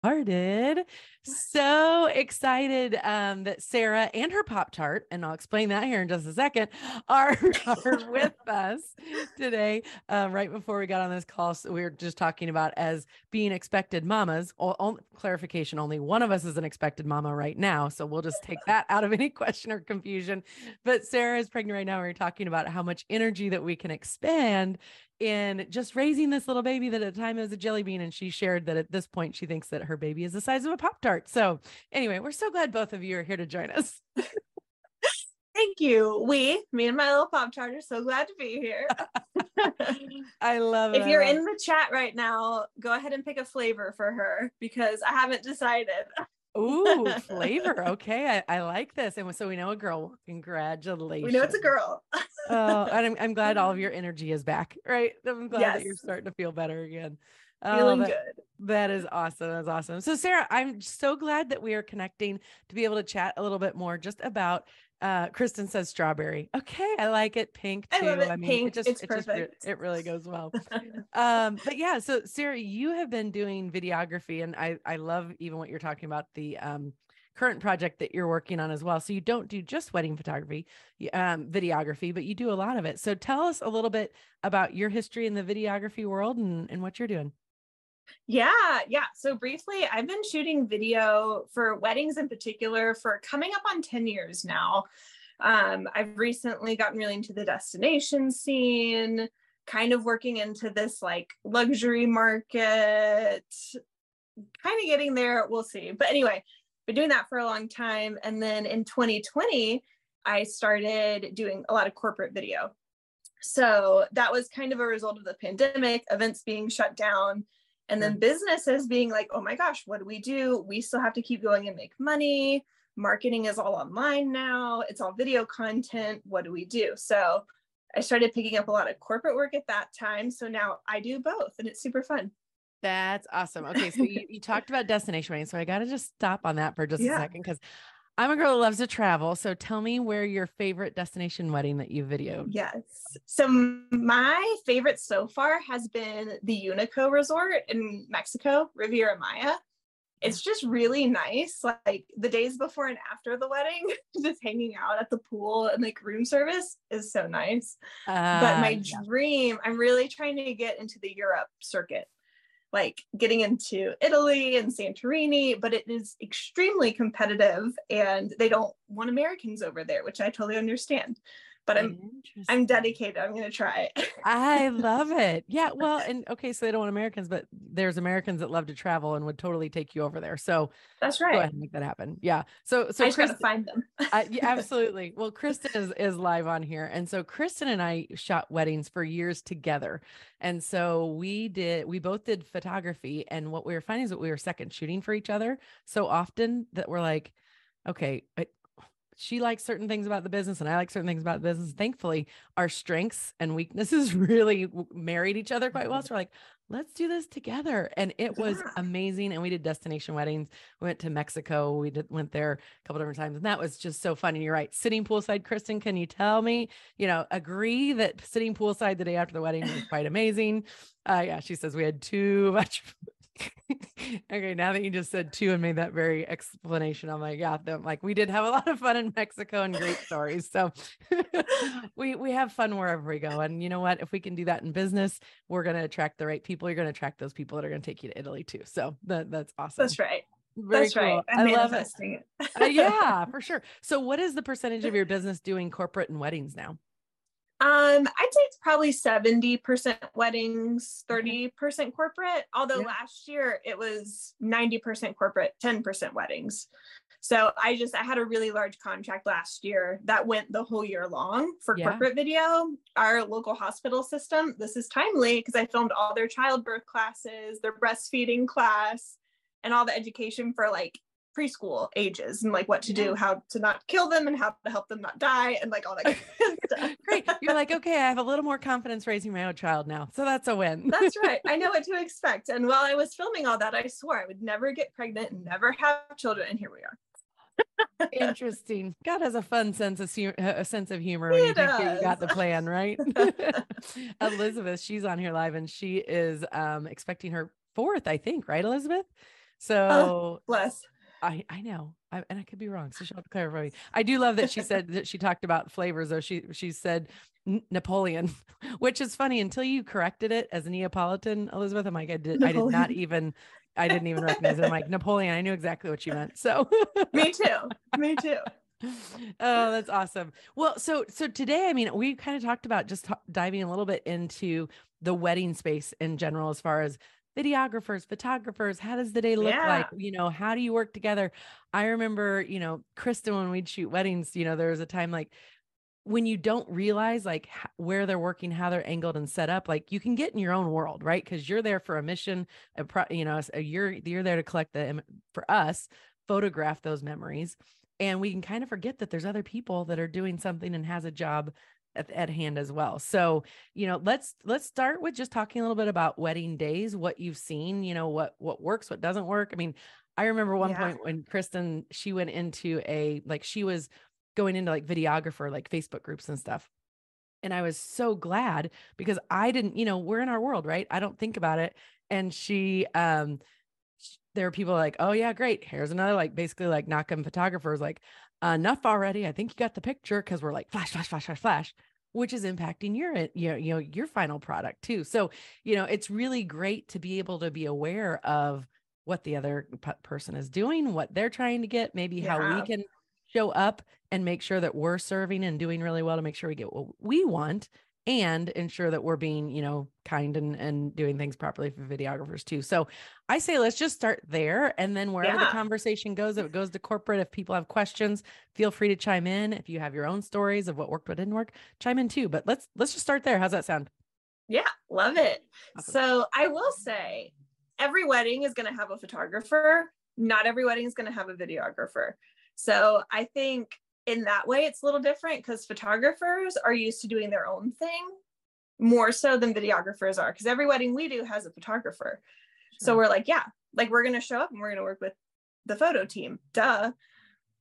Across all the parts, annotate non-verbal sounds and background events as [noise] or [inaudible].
started. So excited um, that Sarah and her Pop Tart, and I'll explain that here in just a second, are, [laughs] are with [laughs] us today. Uh, right before we got on this call, so we were just talking about as being expected mamas. Clarification: only one of us is an expected mama right now, so we'll just take that out of any [laughs] question or confusion. But Sarah is pregnant right now. We we're talking about how much energy that we can expand in just raising this little baby that at the time it was a jelly bean. And she shared that at this point, she thinks that her baby is the size of a Pop Tart. So, anyway, we're so glad both of you are here to join us. [laughs] Thank you. We, me and my little Pop Tart, are so glad to be here. [laughs] I love it. If you're in the chat right now, go ahead and pick a flavor for her because I haven't decided. [laughs] Ooh, [laughs] flavor. Okay. I, I like this. And so we know a girl. Congratulations. We know it's a girl. oh, and I'm, [laughs] I'm glad all of your energy is back, right? I'm glad yes. that you're starting to feel better again. Oh, Feeling oh, that, good. That is awesome. That's awesome. So, Sarah, I'm so glad that we are connecting to be able to chat a little bit more just about uh Kristen says strawberry. Okay, I like it pink too. I, love it. I mean, pink. it just it's it perfect. just it really goes well. [laughs] um, but yeah, so Sarah, you have been doing videography, and I I love even what you're talking about the um current project that you're working on as well. So you don't do just wedding photography, um, videography, but you do a lot of it. So tell us a little bit about your history in the videography world and, and what you're doing. Yeah, yeah. So briefly, I've been shooting video for weddings in particular for coming up on 10 years now. Um, I've recently gotten really into the destination scene, kind of working into this like luxury market, kind of getting there. We'll see. But anyway, been doing that for a long time. And then in 2020, I started doing a lot of corporate video. So that was kind of a result of the pandemic, events being shut down, and then businesses being like, oh my gosh, what do we do? We still have to keep going and make money. Marketing is all online now, it's all video content. What do we do? So I started picking up a lot of corporate work at that time. So now I do both, and it's super fun. That's awesome. Okay, so you, you talked about destination wedding, so I got to just stop on that for just yeah. a second because I'm a girl who loves to travel. So tell me where your favorite destination wedding that you videoed. Yes. So my favorite so far has been the Unico Resort in Mexico, Riviera Maya. It's just really nice. Like the days before and after the wedding, [laughs] just hanging out at the pool and like room service is so nice. Uh, but my yeah. dream, I'm really trying to get into the Europe circuit like getting into Italy and Santorini, but it is extremely competitive and they don't want Americans over there, which I totally understand but I'm I'm dedicated. I'm gonna try it. [laughs] I love it. Yeah. Well, and okay, so they don't want Americans, but there's Americans that love to travel and would totally take you over there. So that's right. Go ahead and make that happen. Yeah. So so I Kristen, gotta find them. uh, yeah, [laughs] absolutely. Well, Kristen is is live on here, and so Kristen and I shot weddings for years together, and so we did we both did photography, and what we were finding is that we were second shooting for each other so often that we're like okay, she likes certain things about the business and I like certain things about the business. Thankfully, our strengths and weaknesses [laughs] really married each other quite well. Mm-hmm. So we're like, let's do this together. And it was amazing. And we did destination weddings. We went to Mexico. We did, went there a couple different times. And that was just so fun. And you're right. Sitting poolside, Kristen, can you tell me, you know, agree that sitting poolside the day after the wedding was quite amazing? Uh, yeah, she says we had too [laughs] much [laughs] okay, now that you just said two and made that very explanation, I'm like, yeah, them like we did have a lot of fun in Mexico and great stories. So [laughs] we we have fun wherever we go. And you know what? If we can do that in business, we're gonna attract the right people. You're gonna attract those people that are gonna take you to Italy too. So that that's awesome. That's right. Very That's cool. right. I'm I love it. it. uh, yeah, [laughs] for sure. So, what is the percentage of your business doing corporate and weddings now? Um, I'd say it's probably 70% weddings, 30% corporate. Although yeah. last year it was 90% corporate, 10% weddings. So I just I had a really large contract last year that went the whole year long for yeah. corporate video. Our local hospital system, this is timely because I filmed all their childbirth classes, their breastfeeding class, and all the education for like preschool ages and like what to do, how to not kill them and how to help them not die and like all that [laughs] stuff. Great. You're like, [laughs] okay, I have a little more confidence raising my own child now. So that's a win. that's right. I know [laughs] what to expect. And while I was filming all that, I swore I would never get pregnant and never have children. And here we are. Interesting. God has a fun sense of a sense of humor when you think that you got the plan, right? Elizabeth, she's on here live and she is um expecting her fourth, I think, right, Elizabeth? So oh, bless. I, I know, I, and I could be wrong, so she'll clarify me. I do love that she said that she talked about flavors, though. She she said Napoleon, [laughs] which is funny until you corrected it as a Neapolitan, Elizabeth. I'm like, I did, Napoleon. I did not even, I didn't even recognize it. I'm like Napoleon. I knew exactly what you meant. So me too, me too. [laughs] oh, that's awesome. Well, so so today, I mean, we kind of talked about just t- diving a little bit into the wedding space in general, as far as videographers, photographers, how does the day look yeah. like? You know, how do you work together? I remember, you know, Kristen, when we'd shoot weddings, you know, there was a time like when you don't realize like where they're working, how they're angled and set up, like you can get in your own world, right? Because you're there for a mission, a pro, you know, you're you're there to collect the for us photograph those memories, and we can kind of forget that there's other people that are doing something and has a job at, at hand as well. So, you know, let's let's start with just talking a little bit about wedding days, what you've seen, you know, what what works, what doesn't work. I mean, I remember one yeah. point when Kristen she went into a like she was going into like videographer like Facebook groups and stuff. And I was so glad because I didn't, you know, we're in our world, right? I don't think about it. And she um there are people like, oh yeah, great. Here's another like basically like knock on photographers, like enough already. I think you got the picture because we're like flash, flash, flash, flash, flash which is impacting your eh, your you know your final product too so you know it's really great to be able to be aware of what the other p- person is doing what they're trying to get maybe yeah. how we can show up and make sure that we're serving and doing really well to make sure we get what we want and ensure that we're being, you know, kind and, and doing things properly for videographers too. So I say let's just start there. And then wherever yeah. the conversation goes, if it goes to corporate, if people have questions, feel free to chime in. If you have your own stories of what worked, what didn't work, chime in too. But let's let's just start there. How's that sound? Yeah, love it. Awesome. So I will say every wedding is going to have a photographer. Not every wedding is going to have a videographer. So I think in that way it's a little different because photographers are used to doing their own thing more so than videographers are because every wedding we do has a photographer. Sure. so we're like yeah like we're going to show up and we're going to work with the photo team duh.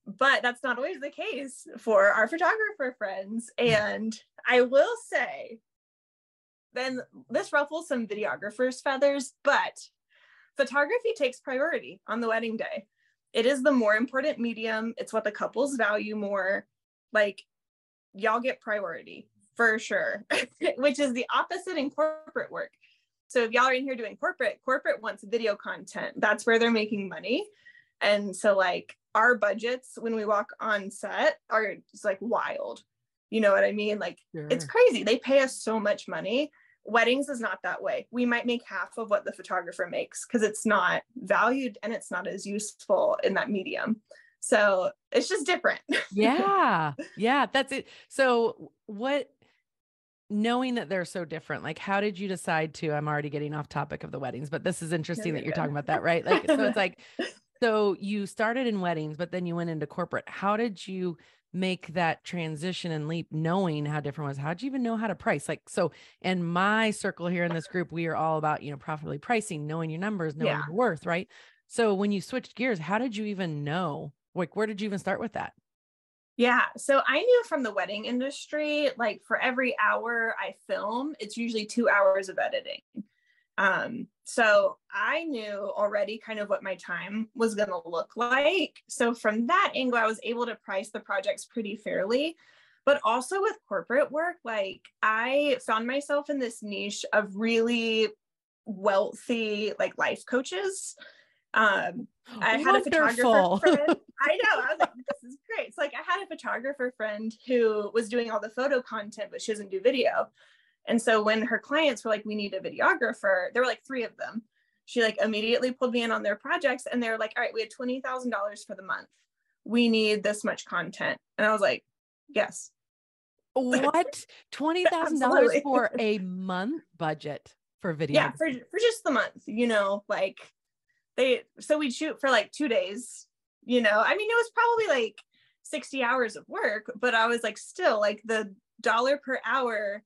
But that's not always the case for our photographer friends. [laughs] And i will say then this ruffles some videographers feathers but photography takes priority on the wedding day it is the more important medium. It's what the couples value more. Like, y'all get priority for sure, [laughs] which is the opposite in corporate work. So if y'all are in here doing corporate, corporate wants video content. That's where they're making money. And so like our budgets when we walk on set are just like wild. You know what I mean? Like sure. it's crazy. They pay us so much money weddings is not that way. We might make half of what the photographer makes because it's not valued and it's not as useful in that medium. So it's just different. [laughs] yeah. Yeah. That's it. So, what, knowing that they're so different, like, how did you decide to? I'm already getting off topic of the weddings, but this is interesting that you're talking about that, right? Like, so it's [laughs] like, so you started in weddings, but then you went into corporate. How did you? Make that transition and leap knowing how different was how'd you even know how to price? Like so in my circle here in this group we are all about you know profitably pricing knowing your numbers knowing yeah. your worth right? So when you switched gears how did you even know? Like where did you even start with that? Yeah so i knew from the wedding industry like for every hour i film it's usually two hours of editing um, so I knew already kind of what my time was going to look like. So from that angle, I was able to price the projects pretty fairly. But also with corporate work, like I found myself in this niche of really wealthy like life coaches. Um, [gasps] I had a photographer friend. [laughs] I know. I was like, this is great. It's like I had a photographer friend who was doing all the photo content, but she doesn't do video. And so when her clients were like, we need a videographer, there were like three of them. She like immediately pulled me in on their projects and they're like, all right, we had $20,000 for the month. We need this much content. And I was like, yes. What? [laughs] $20,000 for a month budget for video? Yeah, for, for just the month, you know, like they, so we'd shoot for like two days, you know, I mean, it was probably like 60 hours of work, but I was like, still like the dollar per hour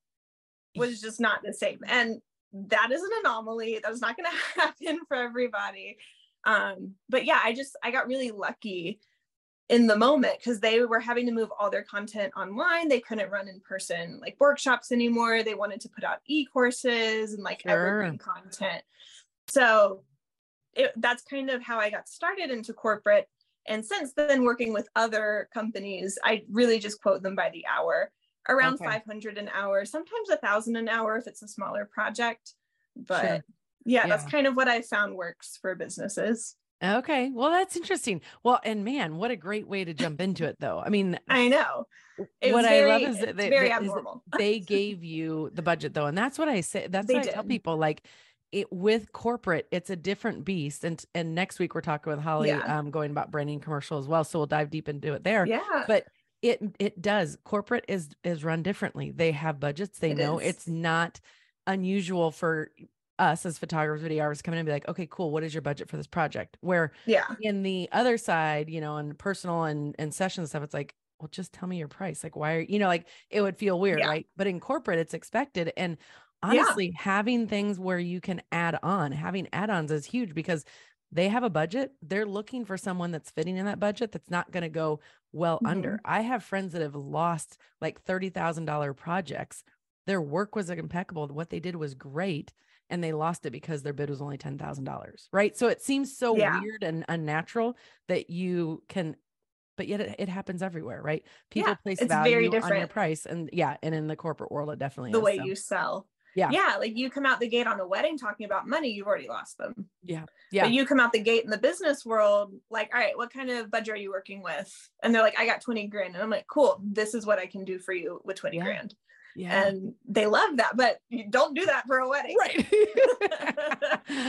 was just not the same. And that is an anomaly. That's not going [laughs] to happen for everybody. Um, but yeah, I just, I got really lucky in the moment because they were having to move all their content online. They couldn't run in person like workshops anymore. They wanted to put out e courses and like sure. evergreen content. So it, that's kind of how I got started into corporate. And since then, working with other companies, I really just quote them by the hour, around okay. 500 an hour, sometimes a thousand an hour if it's a smaller project. But sure. yeah, yeah, that's kind of what I found works for businesses. Okay. Well, that's interesting. Well, and man, what a great way to jump into it though. I mean, I know. It what very, I love is that they, very abnormal. [laughs] they gave you the budget though. And that's what I say. That's they what did. I tell people like it with corporate, it's a different beast. And and next week we're talking with Holly yeah. um going about branding commercial as well. So we'll dive deep into it there. Yeah. But it it does. Corporate is is run differently. They have budgets. They it know is. it's not unusual for us as photographers, videographers coming in and be like, okay, cool. What is your budget for this project? Where yeah, in the other side, you know, and personal and and session stuff, it's like, well, just tell me your price. Like, why are you know, like it would feel weird, yeah. right? But in corporate, it's expected. And honestly, yeah. having things where you can add on, having add-ons is huge because they have a budget. They're looking for someone that's fitting in that budget that's not going to go well mm-hmm. under. I have friends that have lost like $30,000 projects. Their work was impeccable. What they did was great and they lost it because their bid was only $10,000, right? So it seems so yeah. weird and unnatural that you can but yet it, it happens everywhere, right? People yeah, place value on your price and yeah, and in the corporate world it definitely the is, way so. you sell. Yeah. Yeah. Like you come out the gate on a wedding talking about money, you've already lost them. Yeah. Yeah. But you come out the gate in the business world, like, all right, what kind of budget are you working with? And they're like, I got 20 grand. And I'm like, cool, this is what I can do for you with 20 yeah. grand. Yeah. And they love that, but you don't do that for a wedding. Right.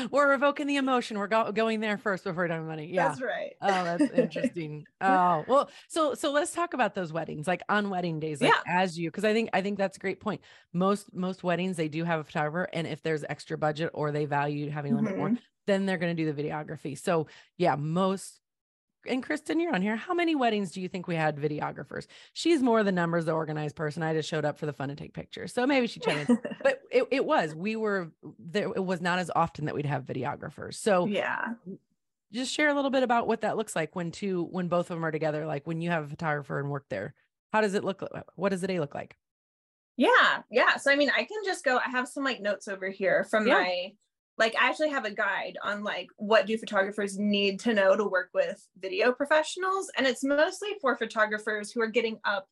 [laughs] We're evoking the emotion. We're go- going there first before doing money. Yeah. That's right. Oh, that's interesting. [laughs] oh, well, so so let's talk about those weddings, like on wedding days, like yeah. as you because I think I think that's a great point. Most most weddings they do have a photographer, and if there's extra budget or they value having a little mm-hmm. bit more, then they're going to do the videography. So yeah, most and Kristen, you're on here. How many weddings do you think we had videographers? She's more the numbers, the organized person. I just showed up for the fun and take pictures. So maybe she changed, [laughs] but it, it was, we were there. It was not as often that we'd have videographers. So yeah, just share a little bit about what that looks like when two, when both of them are together, like when you have a photographer and work there, how does it look? Uh, what does the day look like? Yeah. Yeah. So, I mean, I can just go, I have some like notes over here from yeah. my like I actually have a guide on like what do photographers need to know to work with video professionals and it's mostly for photographers who are getting up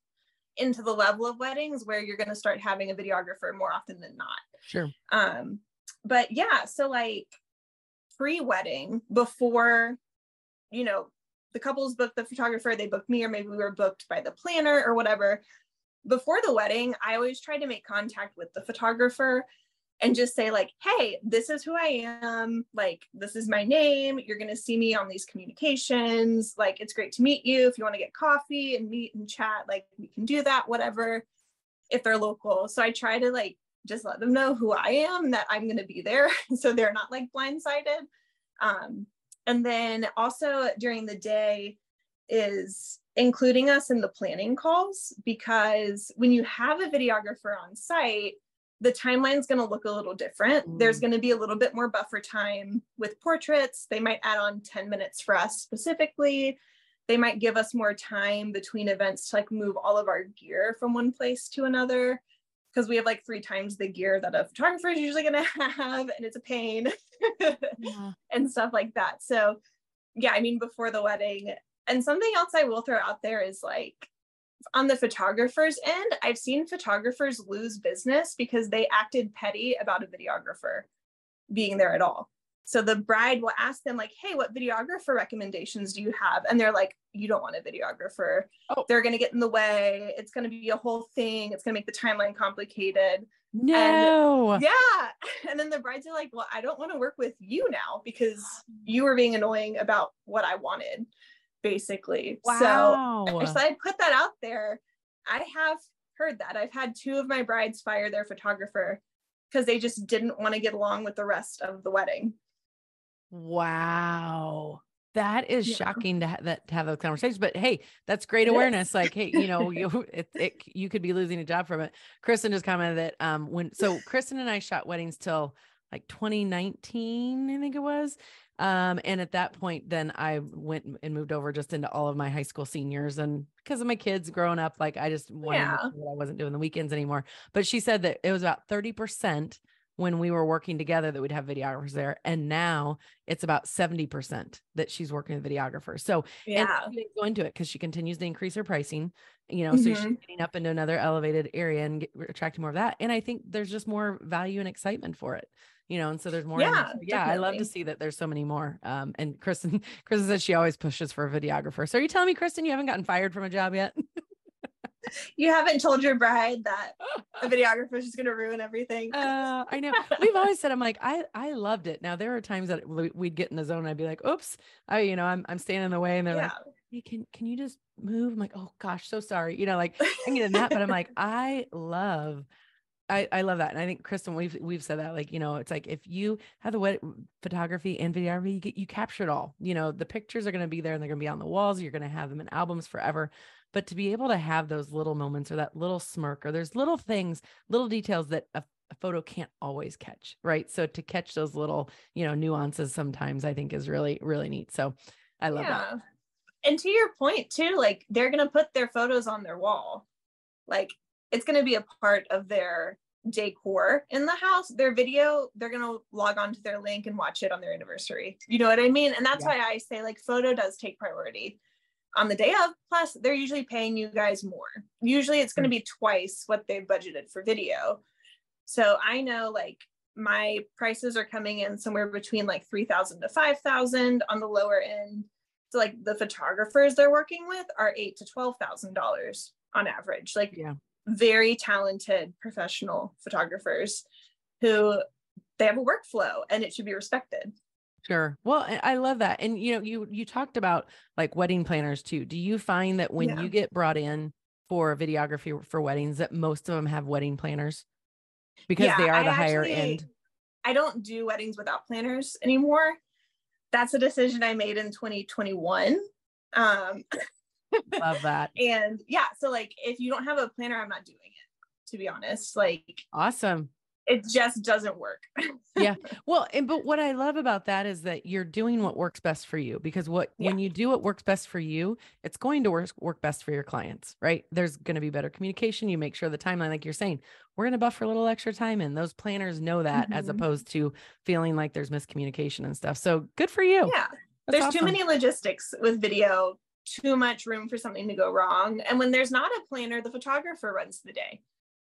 into the level of weddings where you're going to start having a videographer more often than not. Sure. Um but yeah, so like pre-wedding before you know the couples booked the photographer, they booked me or maybe we were booked by the planner or whatever. Before the wedding, I always try to make contact with the photographer and just say like hey this is who i am. Like this is my name. You're going to see me on these communications. Like it's great to meet you. If you want to get coffee and meet and chat like we can do that whatever if they're local. So i try to like just let them know who i am that i'm going to be there [laughs] so they're not like blindsided. Um, and then also during the day is including us in the planning calls because when you have a videographer on site the timeline is going to look a little different. Mm. There's going to be a little bit more buffer time with portraits. They might add on 10 minutes for us specifically. They might give us more time between events to like move all of our gear from one place to another because we have like three times the gear that a photographer is usually going [laughs] to have and it's a pain yeah. [laughs] and stuff like that. So yeah, I mean before the wedding and something else I will throw out there is like on the photographer's end, I've seen photographers lose business because they acted petty about a videographer being there at all. So the bride will ask them, like, hey, what videographer recommendations do you have? And they're like, you don't want a videographer. Oh. They're going to get in the way. It's going to be a whole thing. It's going to make the timeline complicated. No. And, yeah. [laughs] And then the brides are like, well, I don't want to work with you now because [gasps] you were being annoying about what I wanted basically. Wow. So, so I put that out there. I have heard that. I've had two of my brides fire their photographer because they just didn't want to get along with the rest of the wedding. Wow. That is yeah. shocking to, ha- that, to have those conversations, but hey, that's great awareness. like, hey, you know, [laughs] you it, it, you could be losing a job from it. Kristen just commented that um when so Kristen and I shot weddings till like 2019, I think it was. Um, and at that point, then I went and moved over just into all of my high school seniors. And because of my kids growing up, like I just wanted yeah. I wasn't doing the weekends anymore. But she said that it was about 30% when we were working together that we'd have videographers there. And now it's about 70% that she's working with videographers. So yeah, go into it because she continues to increase her pricing, you know, mm-hmm. so she's mm-hmm. getting up into another elevated area and get, attracting more of that. And I think there's just more value and excitement for it you know, and so there's more. Yeah, yeah. I love to see that there's so many more. Um, and Kristen, [laughs] Kristen says she always pushes for a videographer. So are you telling me, Kristen, you haven't gotten fired from a job yet? [laughs] you haven't told your bride that a [laughs] videographer is just going to ruin everything. Uh, I know. We've always said, I'm like, I, I loved it. Now there are times that we'd get in the zone and I'd be like, oops, I, you know, I'm, I'm standing in the way and they're yeah. like, Hey, can, can you just move? I'm like, oh gosh, so sorry. You know, like I'm getting that, but I'm like, I love I, I love that. And I think Kristen, we've, we've said that, like, you know, it's like, if you have the wet photography and videography, you get, you capture it all, you know, the pictures are going to be there and they're going to be on the walls. You're going to have them in albums forever. But to be able to have those little moments or that little smirk, or there's little things, little details that a, a photo can't always catch. Right. So to catch those little, you know, nuances sometimes I think is really, really neat. So I love yeah. that. And to your point too, like they're going to put their photos on their wall. Like it's going to be a part of their decor in the house. Their video they're going to log on to their link and watch it on their anniversary. You know what i mean? And that's yeah. why i say like photo does take priority on the day of. Plus they're usually paying you guys more. Usually it's going to hmm. be twice what they've budgeted for video. So i know like my prices are coming in somewhere between like 3000 to 5000 on the lower end so like the photographers they're working with are eight to twelve thousand dollars on average. Like yeah very talented professional photographers who they have a workflow and it should be respected. Sure. Well, I love that. And you know, you you talked about like wedding planners too. Do you find that when yeah. you get brought in for videography for weddings that most of them have wedding planners because yeah, they are the I higher actually, end? I don't do weddings without planners anymore. That's a decision I made in 2021. Um Love that. [laughs] and yeah, so like if you don't have a planner, I'm not doing it, to be honest. Like awesome. It just doesn't work. [laughs] yeah. Well, and but what I love about that is that you're doing what works best for you because what yeah. when you do what works best for you, it's going to work work best for your clients, right? There's going to be better communication. You make sure the timeline, like you're saying, we're going to buffer a little extra time in. Those planners know that mm-hmm. as opposed to feeling like there's miscommunication and stuff. So good for you. Yeah. That's there's awesome. too many logistics with video too much room for something to go wrong. And when there's not a planner, the photographer runs the day,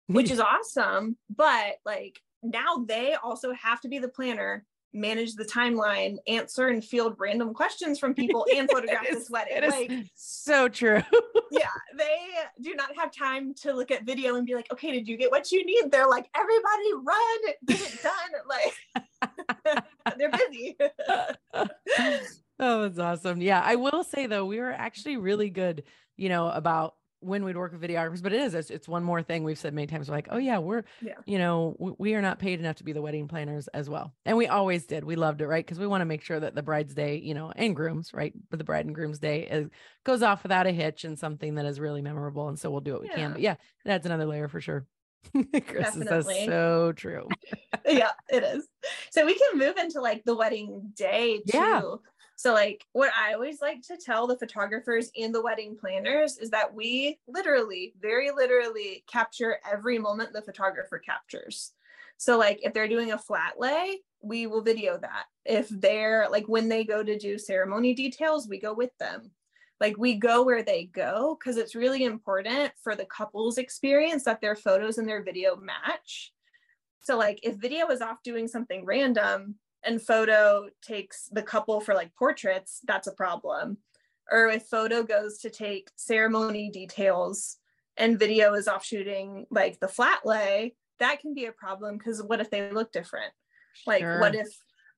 which is awesome. But like now they also have to be the planner, manage the timeline, answer and field random questions from people [laughs] and photograph this wedding. like so true. [laughs] yeah, they do not have time to look at video and be like, okay, did you get what you need? They're like, everybody run, get it done. Like [laughs] they're busy. Oh, that's awesome. Yeah. I will say though, we were actually really good, you know, about when we'd work with videographers, but it is, it's, it's one more thing we've said many times. We're like, oh yeah, we're, yeah. you know, we, we, are not paid enough to be the wedding planners as well. And we always did. We loved it. Right. Cause we want to make sure that the bride's day, you know, and grooms, right. But the bride and groom's day is, goes off without a hitch and something that is really memorable. And so we'll do what we yeah. can, but yeah, that's another layer for sure. [laughs] Chris so true. [laughs] yeah, it is. So we can move into like the wedding day too. Yeah. So, like, what I always like to tell the photographers and the wedding planners is that we literally, very literally, capture every moment the photographer captures. So, like, if they're doing a flat lay, we will video that. If they're like, when they go to do ceremony details, we go with them. Like, we go where they go because it's really important for the couple's experience that their photos and their video match. So, like, if video is off doing something random, and photo takes the couple for like portraits, that's a problem. Or if photo goes to take ceremony details and video is off shooting like the flat lay, that can be a problem because what if they look different? Like, sure. what if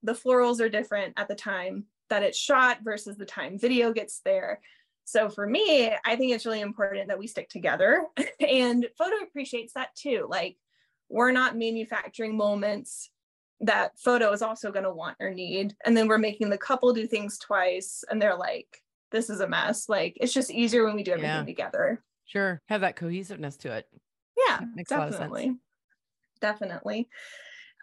the florals are different at the time that it's shot versus the time video gets there? So for me, I think it's really important that we stick together [laughs] and photo appreciates that too. Like, we're not manufacturing moments that photo is also going to want or need. And then we're making the couple do things twice and they're like, this is a mess. Like it's just easier when we do everything yeah. together. Sure. Have that cohesiveness to it. Yeah. Makes definitely. Definitely.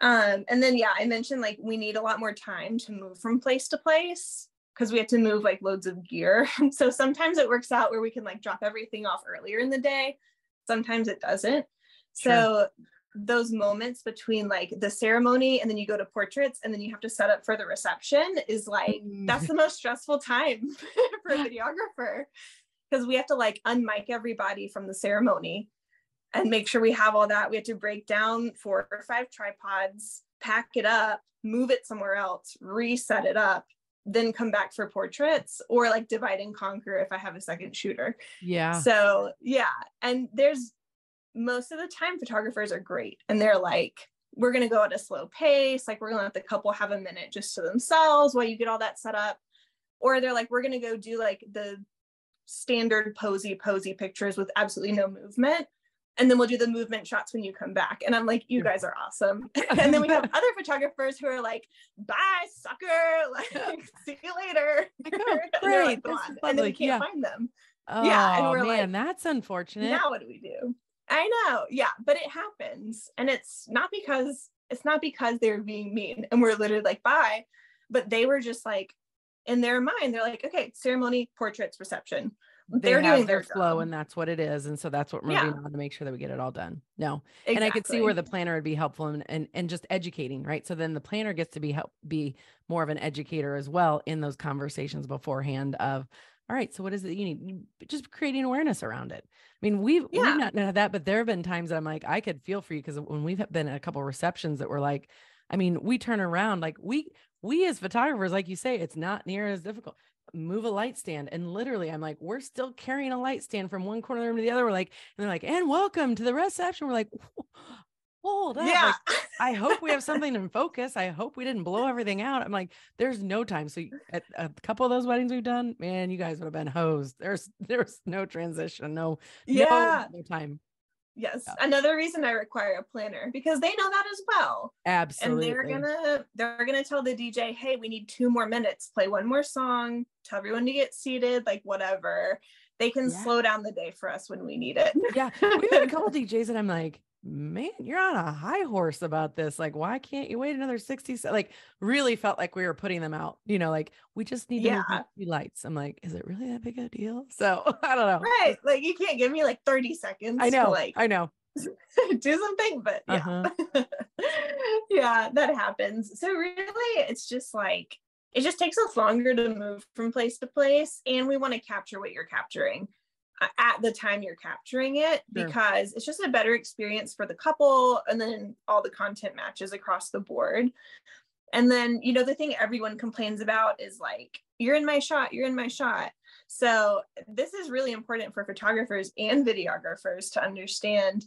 Um, and then yeah, I mentioned like we need a lot more time to move from place to place because we have to move like loads of gear. [laughs] so sometimes it works out where we can like drop everything off earlier in the day. Sometimes it doesn't. Sure. So those moments between like the ceremony and then you go to portraits and then you have to set up for the reception is like Mm. that's the most stressful time [laughs] for a videographer because we have to like unmic everybody from the ceremony and make sure we have all that. We have to break down four or five tripods, pack it up, move it somewhere else, reset it up, then come back for portraits or like divide and conquer if I have a second shooter. Yeah. So, yeah. And there's most of the time photographers are great and they're like, we're going to go at a slow pace. Like, we're going to let the couple have a minute just to themselves while you get all that set up. Or they're like, we're going to go do like the standard posy, posy pictures with absolutely no movement. And then we'll do the movement shots when you come back. And I'm like, you guys are awesome. [laughs] [laughs] and then we have other photographers who are like, bye, sucker. [laughs] Like, see you later. Like, oh, And like, great. This "Gone." is And then we can't Yeah. find them. Oh Yeah, and oh, we're man, like, that's unfortunate. Now what do we do? I know. Yeah, but it happens. And it's not because it's not because they were being mean and we're literally like, bye. But they were just like in their mind, they're like, okay, ceremony, portraits, reception. they They're doing their their flow job. and that's what it is. And so that's what we're Yeah. moving on to make sure that we get it all done. No. and I could see where the planner would be helpful and, and and just educating, right? So then the planner gets to be help be more of an educator as well in those conversations beforehand of all right, so what is it you need? Mm, just creating awareness around it. I mean, we've Yeah. we've not had that, but there have been times that I'm like, I could feel for you because when we've been at a couple receptions that were like, I mean, we turn around like we we as photographers, like you say, it's not near as difficult. Move a light stand, and literally, I'm like, we're still carrying a light stand from one corner of the room to the other. We're like, and they're like, and welcome to the reception. We're like, [laughs] hold up. Yeah. Like, [laughs] I hope we have something in focus. I hope we didn't blow everything out. I'm like, there's no time. So at a couple of those weddings we've done, man, you guys would have been hosed. There's [laughs] there's no transition, no, yeah. no, no time. Yes. Yeah. Another reason I require a planner because they know that as well. Absolutely. And they're gonna they're gonna tell the DJ, hey, we need two more minutes, play one more song, tell everyone to get seated, like whatever. They can Yeah. slow down the day for us when we need it. yeah. We've had a couple [laughs] DJs and I'm like, man, you're on a high horse about this. Like, why can't you wait another 60 Like, really felt like we were putting them out, you know, like we just need to move Yeah. these few lights. I'm like, is it really that big a deal? So [laughs] I don't know. Right. Like you can't give me like 30 seconds I to know. like I know. [laughs] do something, but yeah. Uh-huh. [laughs] yeah, that happens. So really it's just like it just takes us longer to move from place to place and we want to capture what you're capturing at the time you're capturing it Sure. because it's just a better experience for the couple and then all the content matches across the board. And then, you know, the thing everyone complains about is like, you're in my shot, you're in my shot. So, this is really important for photographers and videographers to understand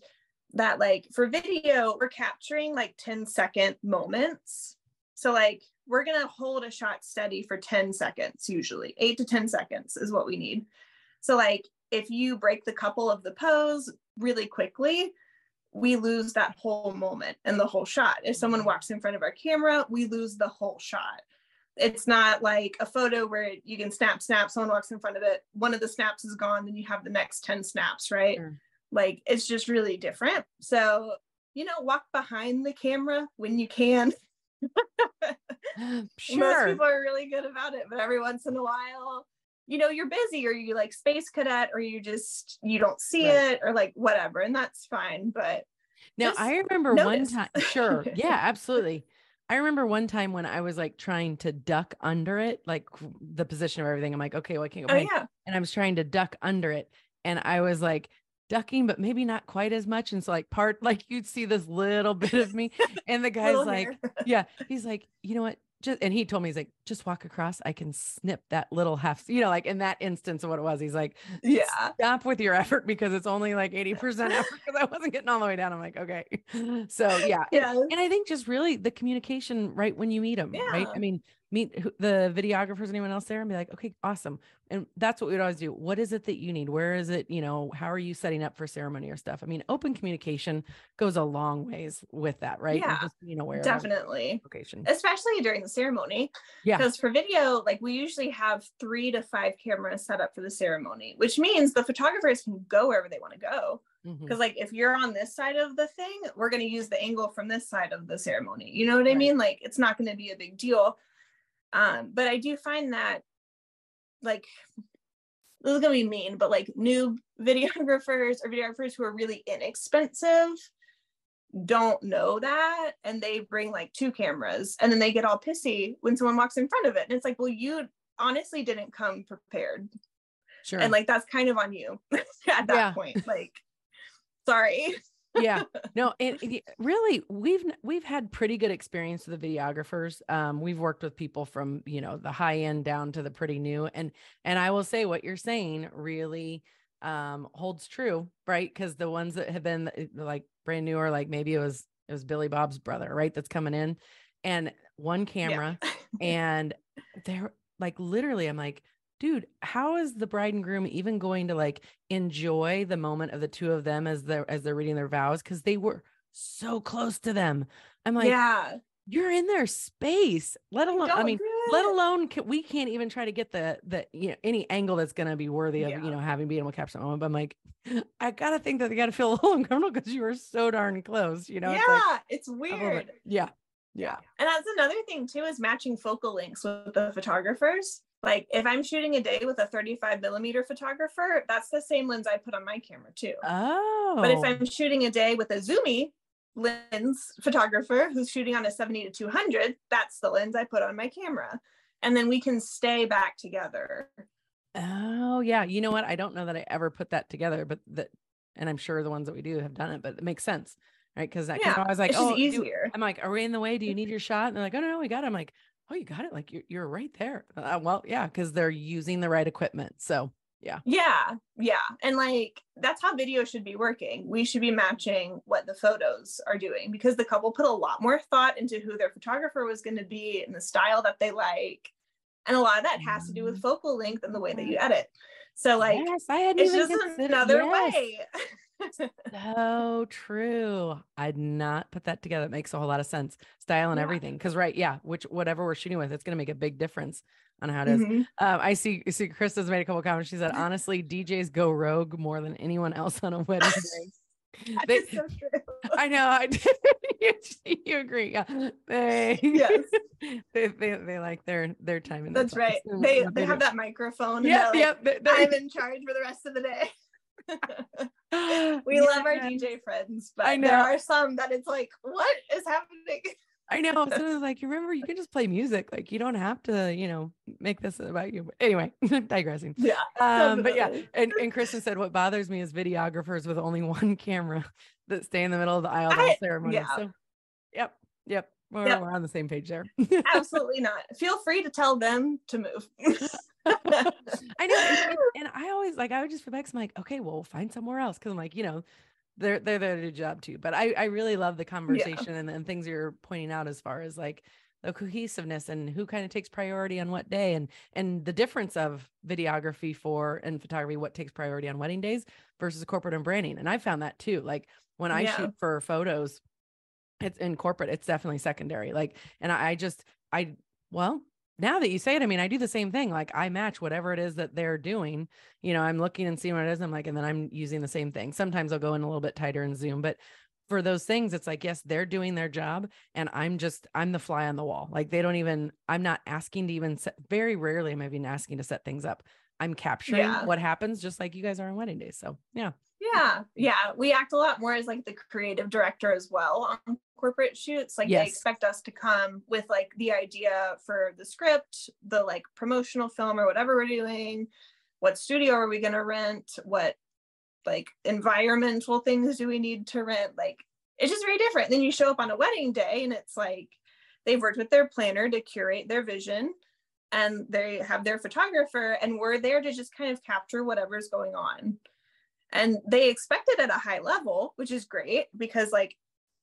that, like, for video, we're capturing like 10 second moments. So, like, we're going to hold a shot steady for 10 seconds, usually eight to 10 seconds is what we need. So, like, if you break the couple of the pose really quickly, we lose that whole moment and the whole shot. If someone mm-hmm. walks in front of our camera, we lose the whole shot. It's not like a photo where you can snap, snap, someone walks in front of it, one of the snaps is gone, then you have the next 10 snaps, right? Sure. Like it's just really different. So, you know, walk behind the camera when you can. [laughs] [laughs] Sure. Most people are really good about it, but every once in a while, you know, you're busy or you like space cadet or you just you don't see Right. it or like whatever, and that's fine. But Now I remember notice. one time, [laughs] sure. Yeah, absolutely. I remember one time when I was like trying to duck under it, like the position of everything. I'm like, okay, well, I can't go oh yeah, And I was trying to duck under it. And I was like ducking, but maybe not quite as much. And so like part [laughs] like you'd see this little bit of me. And the [laughs] guy's like, yeah, he's like, you know what? Just and he told me he's like, just walk across. I can snip that little half, you know, like in that instance of what it was. He's like, yeah, stop with your effort because it's only like 80% [laughs] effort because I wasn't getting all the way down. I'm like, okay. [laughs] So yeah. And, yeah, and I think just really the communication right when you meet them, right? I mean, meet the videographers, anyone else there and be like, okay, awesome. And that's what we'd always do. What is it that you need? Where is it? You know, how are you setting up for ceremony or stuff? I mean, open communication goes a long ways with that, right? Yeah, just being aware definitely. location. Especially during the ceremony. Yeah. Because for video, like we usually have three to five cameras set up for the ceremony, which means the photographers can go wherever they want to go. Mm-hmm. Because like if you're on this side of the thing, we're going to use the angle from this side of the ceremony. You know what I mean? Like it's not going to be a big deal. Um, but I do find that like this is gonna be mean, but like new [laughs] videographers or videographers who are really inexpensive, don't know that and they bring like two cameras and then they get all pissy when someone walks in front of it and it's like well you honestly didn't come prepared Sure. and like that's kind of on you [laughs] at that Yeah. point like sorry yeah. [laughs] No it, it- really we've we've had pretty good experience with the videographers. Um we've worked with people from you know the high end down to the pretty new and and i will say what you're saying really um holds true right? Because the ones that have been uh, like brand new or like maybe it was it was billy bob's brother right that's coming in and one camera [laughs] and they're like literally i'm like dude how is the bride and groom even going to like enjoy the moment of the two of them as they're as they're reading their vows? Because they were so close to them. I'm like yeah. You're in their space. Let alone i mean let alone we can't even try to get the the you know any angle that's going to be worthy of Yeah. you know having being able to capture that moment. But i'm like [laughs] i gotta think that they gotta feel [laughs] a little uncomfortable because you were so darn close you know? Yeah it's like it's weird. Yeah. Yeah. And that's another thing too is matching focal lengths with the photographers. Like if I'm shooting a day with a 35 millimeter photographer, that's the same lens I put on my camera too. oh But if oh. I'm shooting a day with a zoomy lens photographer who's shooting on a 70 to 200, that's the lens I put on my camera. And then we can stay back together. Oh yeah, you know what? I don't know that I ever put that together, but that, and I'm sure the ones that we do have done it, but it makes sense, right? Because I, Yeah, I was like, oh, do- I'm like, are we in the way? Do you need your shot? And they're like, oh no, no, we got it. I'm like, oh, you got it. Like you're you're right there. Uh, well, yeah, because they're using the right equipment. So Yeah, yeah. Yeah. And like that's how video should be working. We should be matching what the photos are doing because the couple put a lot more thought into who their photographer was going to be and the style that they like. And a lot of that has to do with focal length and the way that you edit. So like yes, I hadn't it's even just another yes. way. [laughs] So true. I'd not put that together. It makes a whole lot of sense. Style and Yeah. everything. Because right, yeah, which whatever we're shooting with, it's gonna make a big difference on how it is. Mhm. Um, I see. I see. Krista's made a couple comments. She said, honestly, DJs go rogue more than anyone else on a [laughs] wedding day. They- so true. I know. I [laughs] you, you agree. Yeah. They, Yes. [laughs] they, they, they like their their time. in the That's box right. They they have that microphone. And Yep. like, Yep. they- they- I'm in charge for the rest of the day. [laughs] We love our DJ friends, but I know. there are some that it's like, what is happening? I know. So it's like, you remember, you [laughs] can just play music. Like, you don't have to, you know, make this about you. But anyway, [laughs] digressing. Yeah. Um, but yeah, and, and Kristen said, what bothers me is videographers with only [laughs] one camera that stay in the middle of the aisle I- ceremony. yeah. So, yep, yep, we're, Yep. we're on the same page there. Absolutely not. Feel free to tell them to move. I know, and, I always like I would just feel back. I'm like, okay, well, we'll find somewhere else because I'm like, you know, they're they're there to do a job too. But I I really love the conversation and, and things you're pointing out as far as like the cohesiveness and who kind of takes priority on what day and and the difference of videography for and photography what takes priority on wedding days versus corporate and branding and i found that too like when i Yeah. shoot for photos it's in corporate it's definitely secondary like and i, I just i well now that you say it i mean i do the same thing like i match whatever it is that they're doing you know i'm looking and seeing what it is i'm like and then i'm using the same thing. Sometimes i'll go in a little bit tighter in zoom but for those things it's like yes they're doing their job and i'm just i'm the fly on the wall. Like they don't even i'm not asking to even set very rarely am i even asking to set things up. I'm capturing Yeah. what happens just like you guys are on wedding days so yeah yeah. Yeah. We act a lot more as like the creative director as well on corporate shoots. Like Yes. they expect us to come with like the idea for the script, the like promotional film or whatever we're doing. What studio are we going to rent? What like environmental things do we need to rent? Like it's just very different. Then you show up on a wedding day and it's like they've worked with their planner to curate their vision and they have their photographer and we're there to just kind of capture whatever's going on and they expect it at a high level which is great because like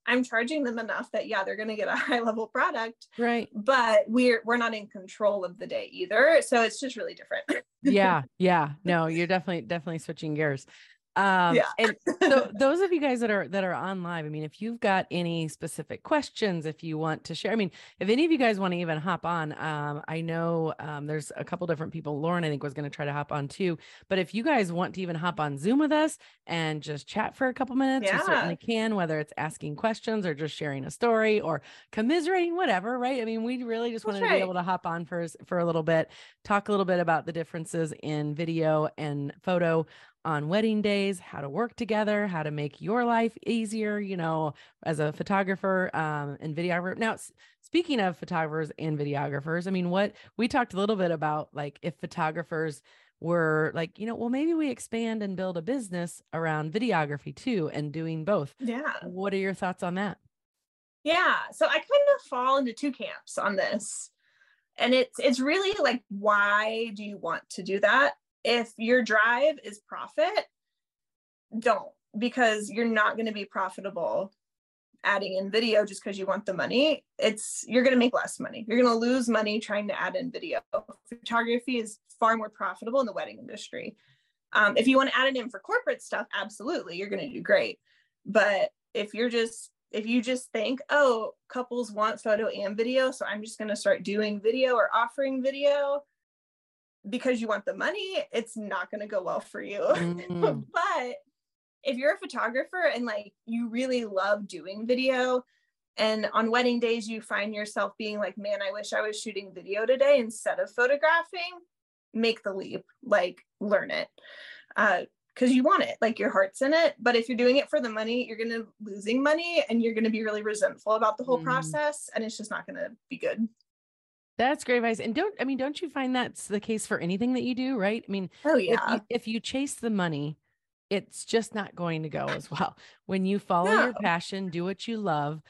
i'm charging them enough that yeah they're going to get a [laughs] high level product right. but we're we're not in control of the day either. So it's just really different. [laughs] Yeah yeah. No you're definitely definitely switching gears um Yeah. and [laughs] so those of you guys that are that are on live i mean if you've got any specific questions if you want to share i mean if any of you guys want to even hop on um i know um there's a couple different people lauren i think was going to try to hop on too but if you guys want to even hop on zoom with us and just chat for a couple minutes you certainly can whether it's asking questions or just sharing a story or commiserating whatever right? I mean we really just wanted to be able to hop on for for a little bit talk a little bit about the differences in video and photo on wedding days, how to work together, how to make your life easier, you know, as a photographer um, and videographer. Now, speaking of photographers and videographers, I mean, what we talked a little bit about, like if photographers were like, you know, well, maybe we expand and build a business around videography too and doing both. Yeah. What are your thoughts on that? Yeah. So I kind of fall into two camps on this. And it's it's really like why do you want to do that? If your drive is profit, don't because you're not going to be profitable adding in video just because you want the money. It's you're going to make less money. You're going to lose money trying to add in video. Photography is far more profitable in the wedding industry. Um, if you want to add it in for corporate stuff, absolutely, you're going to do great. But if you're just if you just think, oh, couples want photo and video, so I'm just going to start doing video or offering video, because you want the money, it's not going to go well for you. [laughs] Mm. but if you're a photographer and like you really love doing video, and on wedding days you find yourself being like, man, I wish I was shooting video today instead of photographing, make the leap, like learn it. Uh, because you want it, like your heart's in it. But if you're doing it for the money, you're gonna losing money and you're gonna be really resentful about the whole mm. process, and it's just not gonna be good. That's great advice. And don't, I mean, don't you find that's the case for anything that you do, right? I mean, oh, yeah. If you, if you chase the money, it's just not going to go as well. When you follow no. your passion, do what you love,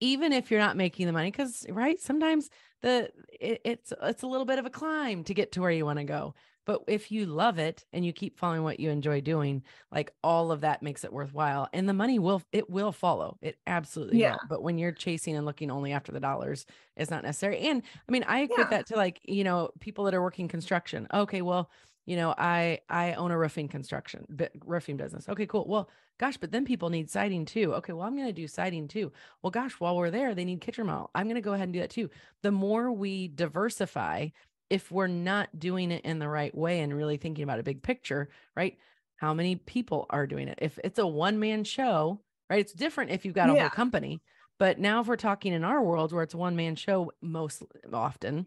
even if you're not making the money, because, right, sometimes the it, it's it's a little bit of a climb to get to where you want to go. But if you love it and you keep following what you enjoy doing, like all of that makes it worthwhile. And the money will, it will follow. It absolutely yeah. will. But when you're chasing and looking only after the dollars, it's not necessary. And I mean, I equate yeah. that to like, you know, people that are working construction. Okay, well, you know, I I own a roofing construction roofing business. Okay, cool. Well, gosh, but then people need siding too. Okay, well, I'm going to do siding too. Well, gosh, while we're there, they need kitchen remodel. I'm going to go ahead and do that too. The more we diversify if we're not doing it in the right way and really thinking about a big picture, right? How many people are doing it? If it's a one man show, right? It's different if you've got a yeah. whole company. But now, if we're talking in our world where it's a one man show most often,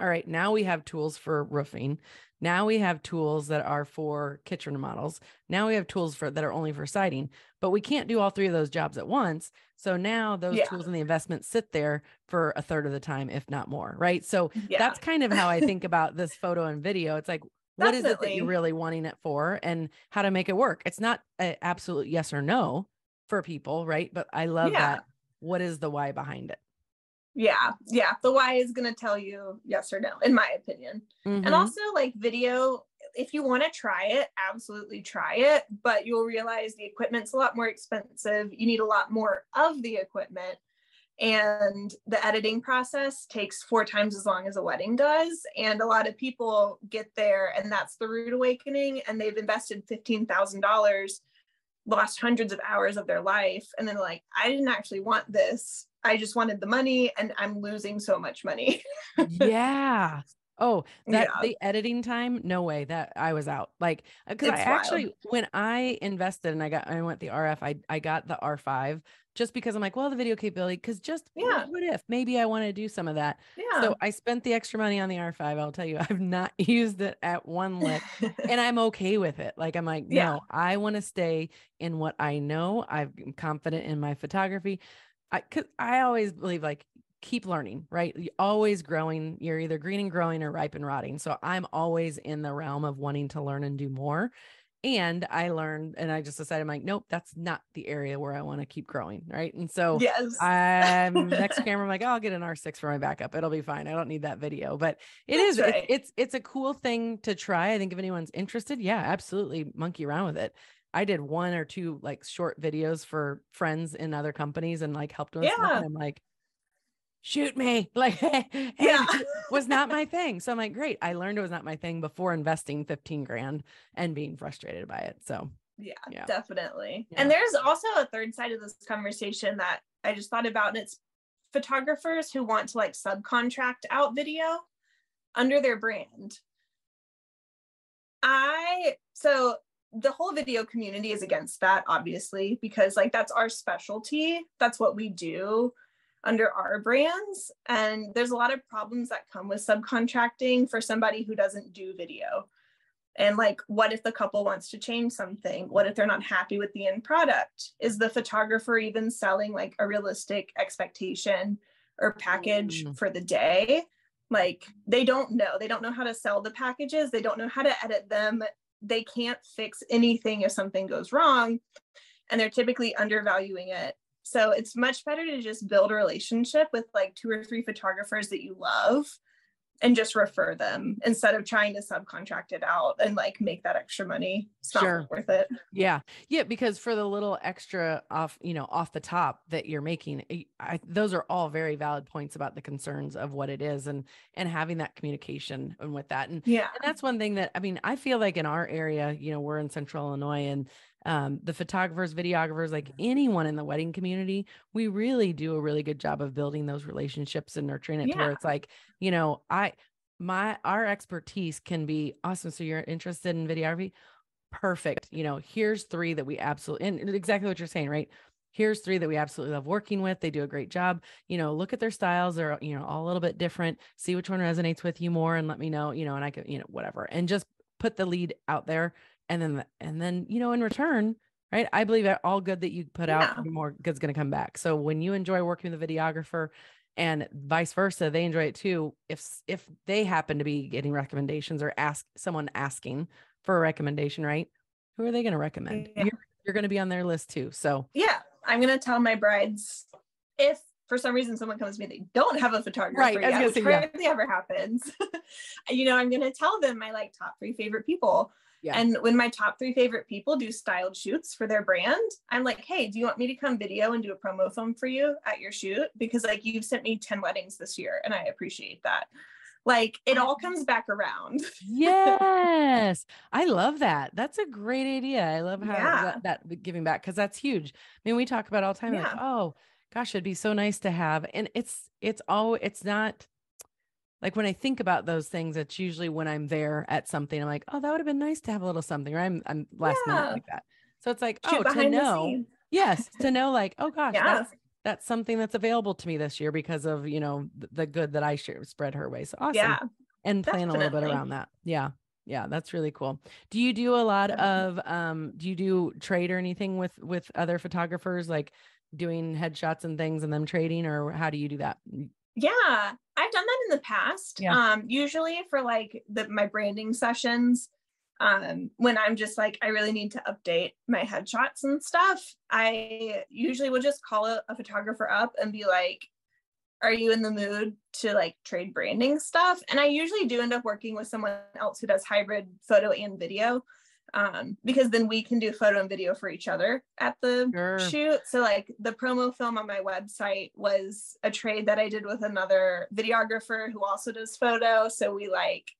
all right, now we have tools for roofing. Now we have tools that are for kitchen remodels. Now we have tools for that are only for siding, but we can't do all three of those jobs at once. So now those yeah. tools and the investments sit there for a third of the time, if not more. Right. So yeah. that's kind of how I think about this photo and video. It's like, what Definitely. is it that you're really wanting it for and how to make it work? It's not an absolute yes or no for people, right? But I love yeah. that. What is the why behind it? Yeah yeah the why is going to tell you yes or no in my opinion mm-hmm. and also like video if you want to try it absolutely try it but you'll realize the equipment's a lot more expensive you need a lot more of the equipment and the editing process takes four times as long as a wedding does and a lot of people get there and that's the rude awakening and they've invested $15000 lost hundreds of hours of their life and then like i didn't actually want this I just wanted the money and I'm losing so much money. yeah. Oh, [laughs] that yeah. the editing time, no way that I was out. Like because uh, I wild. actually when I invested and I got I went the RF, I I got the R5 just because I'm like, well, the video capability, because just yeah, what if maybe I want to do some of that? Yeah. So I spent the extra money on the R5. I'll tell you, [laughs] I've not used it at one lick [laughs] and I'm okay with it. Like I'm like, yeah. no, I want to stay in what I know. I'm confident in my photography. I cause I always believe like keep learning, right? You're always growing. You're either green and growing or ripe and rotting. So I'm always in the realm of wanting to learn and do more. And I learned and I just decided I'm like, nope, that's not the area where I want to keep growing. Right. And so yes. I'm [laughs] next camera, I'm like, oh, I'll get an R6 for my backup. It'll be fine. I don't need that video. But it that's is right. it, it's it's a cool thing to try. I think if anyone's interested, yeah, absolutely monkey around with it. I did one or two like short videos for friends in other companies and like helped them. Yeah. And I'm like, shoot me. [laughs] Like, yeah, [laughs] was not my thing. So I'm like, great. I learned it was not my thing before investing 15 grand and being frustrated by it. So yeah, yeah. definitely. Yeah. And there's also a third side of this conversation that I just thought about, and it's photographers who want to like subcontract out video under their brand. I so the whole video community is against that obviously because like that's our specialty. That's what we do under our brands. And there's a lot of problems that come with subcontracting for somebody who doesn't do video. And like what if the couple wants to change something? What if they're not happy with the end product? Is the photographer even selling like a realistic expectation or package mm. for the day? Like they don't know. They don't know how to sell the packages. They don't know how to edit them they can't fix anything if something goes wrong and they're typically undervaluing it. So it's much better to just build a relationship with like two or three photographers that you love and just refer them instead of trying to subcontract it out and like make that extra money. It's not sure. worth it. Yeah. Yeah. Because for the little extra off, you know, off the top that you're making, eh, I, those are all very valid points about the concerns of what it is and, and having that communication and with that. And yeah, and that's one thing that, I mean, I feel like in our area, you know, we're in central Illinois and um, the photographers, videographers, like anyone in the wedding community, we really do a really good job of building those relationships and nurturing it yeah. to where it's like, you know, I, my, our expertise can be awesome. So you're interested in videography? Perfect. You know, here's three that we absolutely, and exactly what you're saying, right? Here's three that we absolutely love working with. They do a great job. You know, look at their styles. They're, you know, all a little bit different. See which one resonates with you more and let me know, you know, and I could, you know, whatever. And just put the lead out there and then and then you know in return right i believe that all good that you put out yeah. more good's going to come back so when you enjoy working with a videographer and vice versa they enjoy it too if if they happen to be getting recommendations or ask someone asking for a recommendation right who are they going to recommend yeah. you're, you're going to be on their list too so yeah i'm going to tell my brides if for some reason someone comes to me they don't have a photographer right, yet, which rarely yeah. ever happens [laughs] you know i'm going to tell them my like top three favorite people yeah. And when my top three favorite people do styled shoots for their brand, I'm like, hey, do you want me to come video and do a promo film for you at your shoot? Because like you've sent me 10 weddings this year and I appreciate that. Like it all comes back around. yes. [laughs] I love that. That's a great idea. I love how yeah. that, that, giving back because that's huge. I mean, we talk about all the time yeah. like, oh gosh, it'd be so nice to have. And it's it's all it's not like when I think about those things, it's usually when I'm there at something. I'm like, oh, that would have been nice to have a little something, or I'm I'm last yeah. minute like that. So it's like, Shoot oh, to know, yes, to know, like, oh [laughs] gosh, yeah. that's that's something that's available to me this year because of you know the good that I share spread her way. So awesome. Yeah. And plan definitely. a little bit around that. Yeah. Yeah, that's really cool. Do you do a lot of um do you do trade or anything with with other photographers like doing headshots and things and them trading or how do you do that? Yeah, I've done that in the past. Yeah. Um, usually for like the my branding sessions, um, when I'm just like I really need to update my headshots and stuff, I usually will just call a, a photographer up and be like, "Are you in the mood to like trade branding stuff?" And I usually do end up working with someone else who does hybrid photo and video um, because then we can do photo and video for each other at the sure. shoot. So like the promo film on my website was a trade that I did with another videographer who also does photo. So we like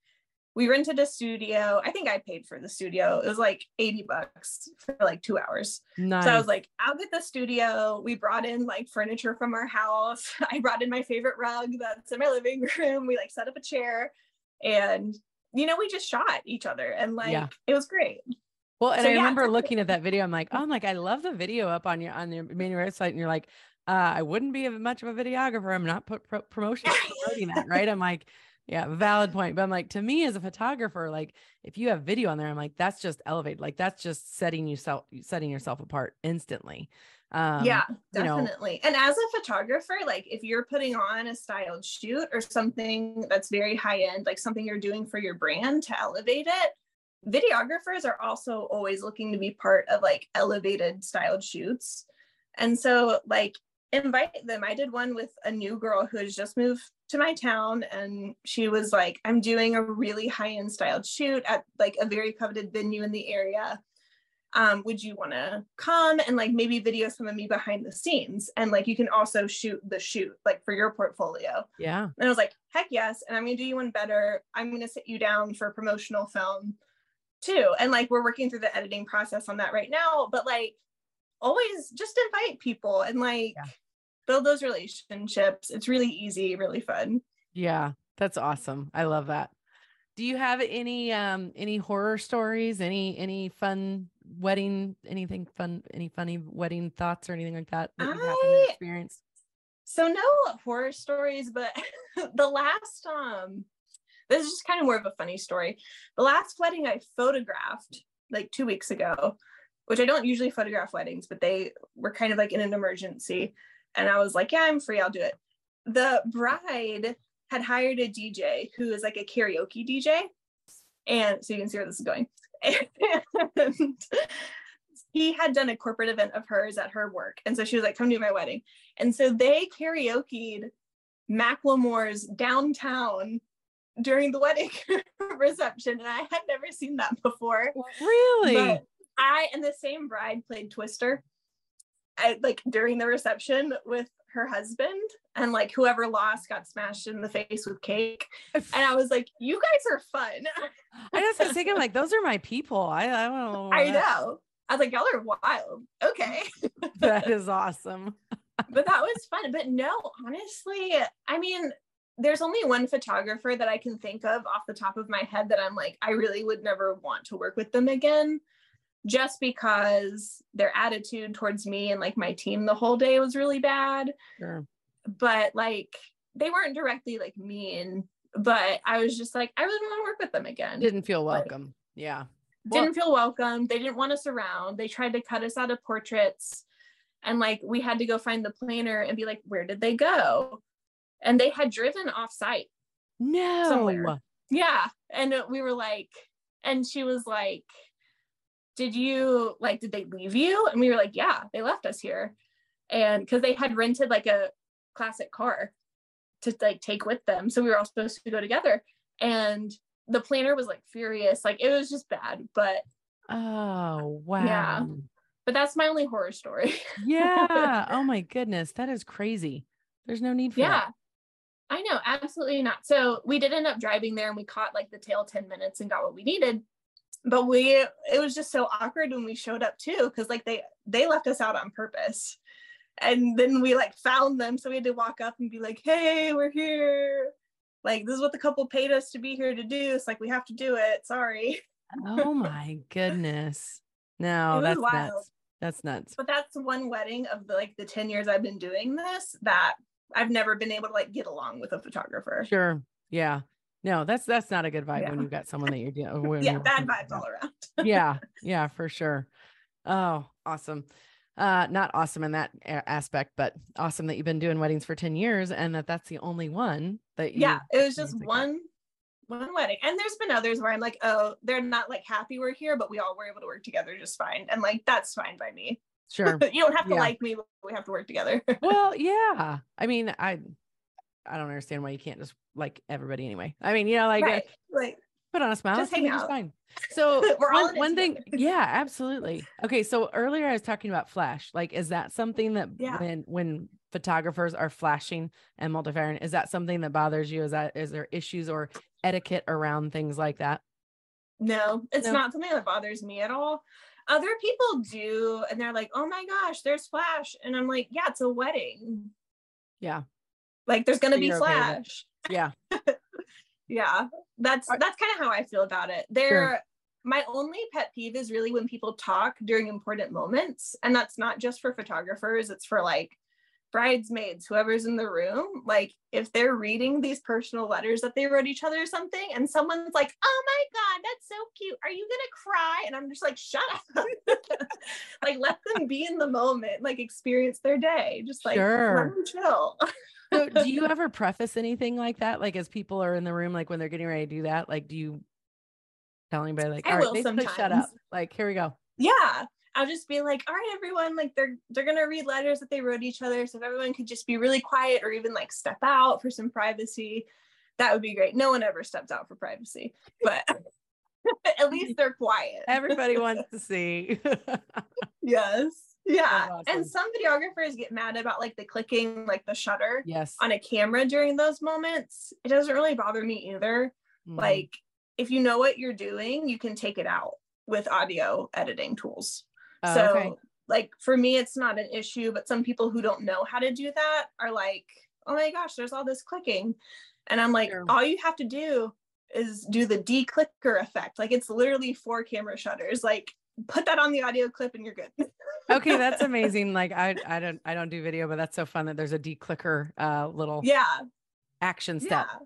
we rented a studio. I think I paid for the studio. It was like 80 bucks for like two hours. Nice. So I was like, I'll get the studio. We brought in like furniture from our house. [laughs] I brought in my favorite rug that's in my living room. We like set up a chair and you know, we just shot each other and like yeah. it was great. Well, and so, I yeah, remember looking at that video. I'm like, [laughs] oh, I'm like, I love the video up on your on your main website, and you're like, uh, I wouldn't be much of a videographer. I'm not put pro- promotion [laughs] promoting that, right? I'm like, yeah, valid point. But I'm like, to me as a photographer, like if you have video on there, I'm like, that's just elevated. Like that's just setting yourself setting yourself apart instantly. Um, yeah, definitely. You know, and as a photographer, like if you're putting on a styled shoot or something that's very high end, like something you're doing for your brand to elevate it, videographers are also always looking to be part of like elevated styled shoots. And so, like, invite them. I did one with a new girl who has just moved to my town, and she was like, I'm doing a really high end styled shoot at like a very coveted venue in the area um, would you want to come and like maybe video some of me behind the scenes? And like you can also shoot the shoot like for your portfolio. Yeah. And i was like heck yes and i'm gonna do you one better. I'm gonna sit you down for a promotional film too. And like we're working through the editing process on that right now but like always just invite people and like yeah. build those relationships. It's really easy really fun. Yeah that's awesome. I love that. Do you have any um any horror stories any any fun wedding anything fun any funny wedding thoughts or anything like that that you've I, experience so no horror stories but [laughs] the last um this is just kind of more of a funny story. The last wedding I photographed like two weeks ago, which I don't usually photograph weddings, but they were kind of like in an emergency. And I was like, yeah, I'm free, I'll do it. The bride had hired a DJ who is like a karaoke DJ. And so you can see where this is going. And he had done a corporate event of hers at her work. And so she was like, come to my wedding. And so they karaokeed Macklemore's downtown during the wedding [laughs] reception. And I had never seen that before. Really? But I and the same bride played Twister at, like during the reception with her husband and like whoever lost got smashed in the face with cake and i was like you guys are fun [laughs] I was thinking like those are my people. I I don't know. i know i was like y'all are wild okay [laughs] That is awesome. [laughs] but that was fun but no honestly i mean there's only one photographer that i can think of off the top of my head that i'm like i really would never want to work with them again just because their attitude towards me and like my team the whole day was really bad Sure. but like they weren't directly like mean but i was just like i really don't want to work with them again Didn't feel Like- welcome. Yeah. well- didn't feel welcome they didn't want us around they tried to cut us out of portraits and like we had to go find the planner and be like where did they go and they had driven off site No. Somewhere. yeah and we were like and she was like did you like did they leave you and we were like yeah they left us here and because they had rented like a classic car to like take with them so we were all supposed to go together and the planner was like furious like it was just bad but Oh wow. Yeah. but that's my only horror story [laughs] Yeah. Oh my goodness. That is crazy. There's no need for yeah that. i know absolutely not so we did end up driving there and we caught like the tail 10 minutes and got what we needed but we it was just so awkward when we showed up too because like they they left us out on purpose and then we like found them so we had to walk up and be like hey we're here like this is what the couple paid us to be here to do it's like we have to do it sorry Oh my goodness. [laughs] No, that's wild. nuts. That's nuts. but that's one wedding of the like the 10 years i've been doing this that i've never been able to like get along with a photographer Sure. Yeah. No, that's that's not a good vibe when you've got someone that you're dealing [laughs] when yeah bad vibes all around. Yeah [laughs] yeah for sure. Oh awesome. Uh not awesome in that a- aspect but awesome that you've been doing weddings for 10 years and that that's the only one that you yeah it was just one one wedding. And there's been others where i'm like oh they're not like happy we're here but we all were able to work together just fine. And like that's fine by me. Sure. [laughs] You don't have to Yeah. like me but we have to work together. Well yeah. I mean i i don't understand why you can't just like everybody anyway. I mean you know like uh, right. like put on a smile Just hang out. fine. [laughs] So We're all one, one thing yeah absolutely. Okay so earlier i was talking about flash. Like is that something that Yeah. when when photographers are flashing and multifiring is that something that bothers you? Is that is there issues or etiquette around things like that? No it's No. not something that bothers me at all. Other people do and they're like oh my gosh there's flash. And i'm like yeah it's a wedding. Yeah like there's gonna So be you're okay flash. Yeah. [laughs] Yeah. That's that's kind of how i feel about it. There my only pet peeve is really when people talk during important moments and that's not just for photographers it's for like bridesmaids whoever's in the room. Like if they're reading these personal letters that they wrote each other or something and someone's like oh my god that's so cute. Are you gonna cry? And i'm just like shut up. [laughs] Like let them be in the moment like experience their day. Just like Sure. let them chill [laughs] so do you ever preface anything like that? Like as people are in the room like when they're getting ready to do that like do you tell anybody like I all right will basically shut up. Like here we go. Yeah. I'll just be like all right everyone like they're they're gonna read letters that they wrote each other. So if everyone could just be really quiet or even like step out for some privacy that would be great. No one ever steps out for privacy but [laughs] at least [laughs] they're quiet. Everybody [laughs] wants to see. Yes yeah awesome. and some videographers get mad about like the clicking like the shutter yes on a camera during those moments it doesn't really bother me either Mhm. like if you know what you're doing you can take it out with audio editing tools Oh, so okay. like for me it's not an issue but some people who don't know how to do that are like oh my gosh there's all this clicking and i'm like Sure. all you have to do is do the declicker effect like it's literally for camera shutters like put that on the audio clip and you're good [laughs] okay that's amazing like i i don't i don't do video but that's so fun that there's a declicker uh little yeah action step yeah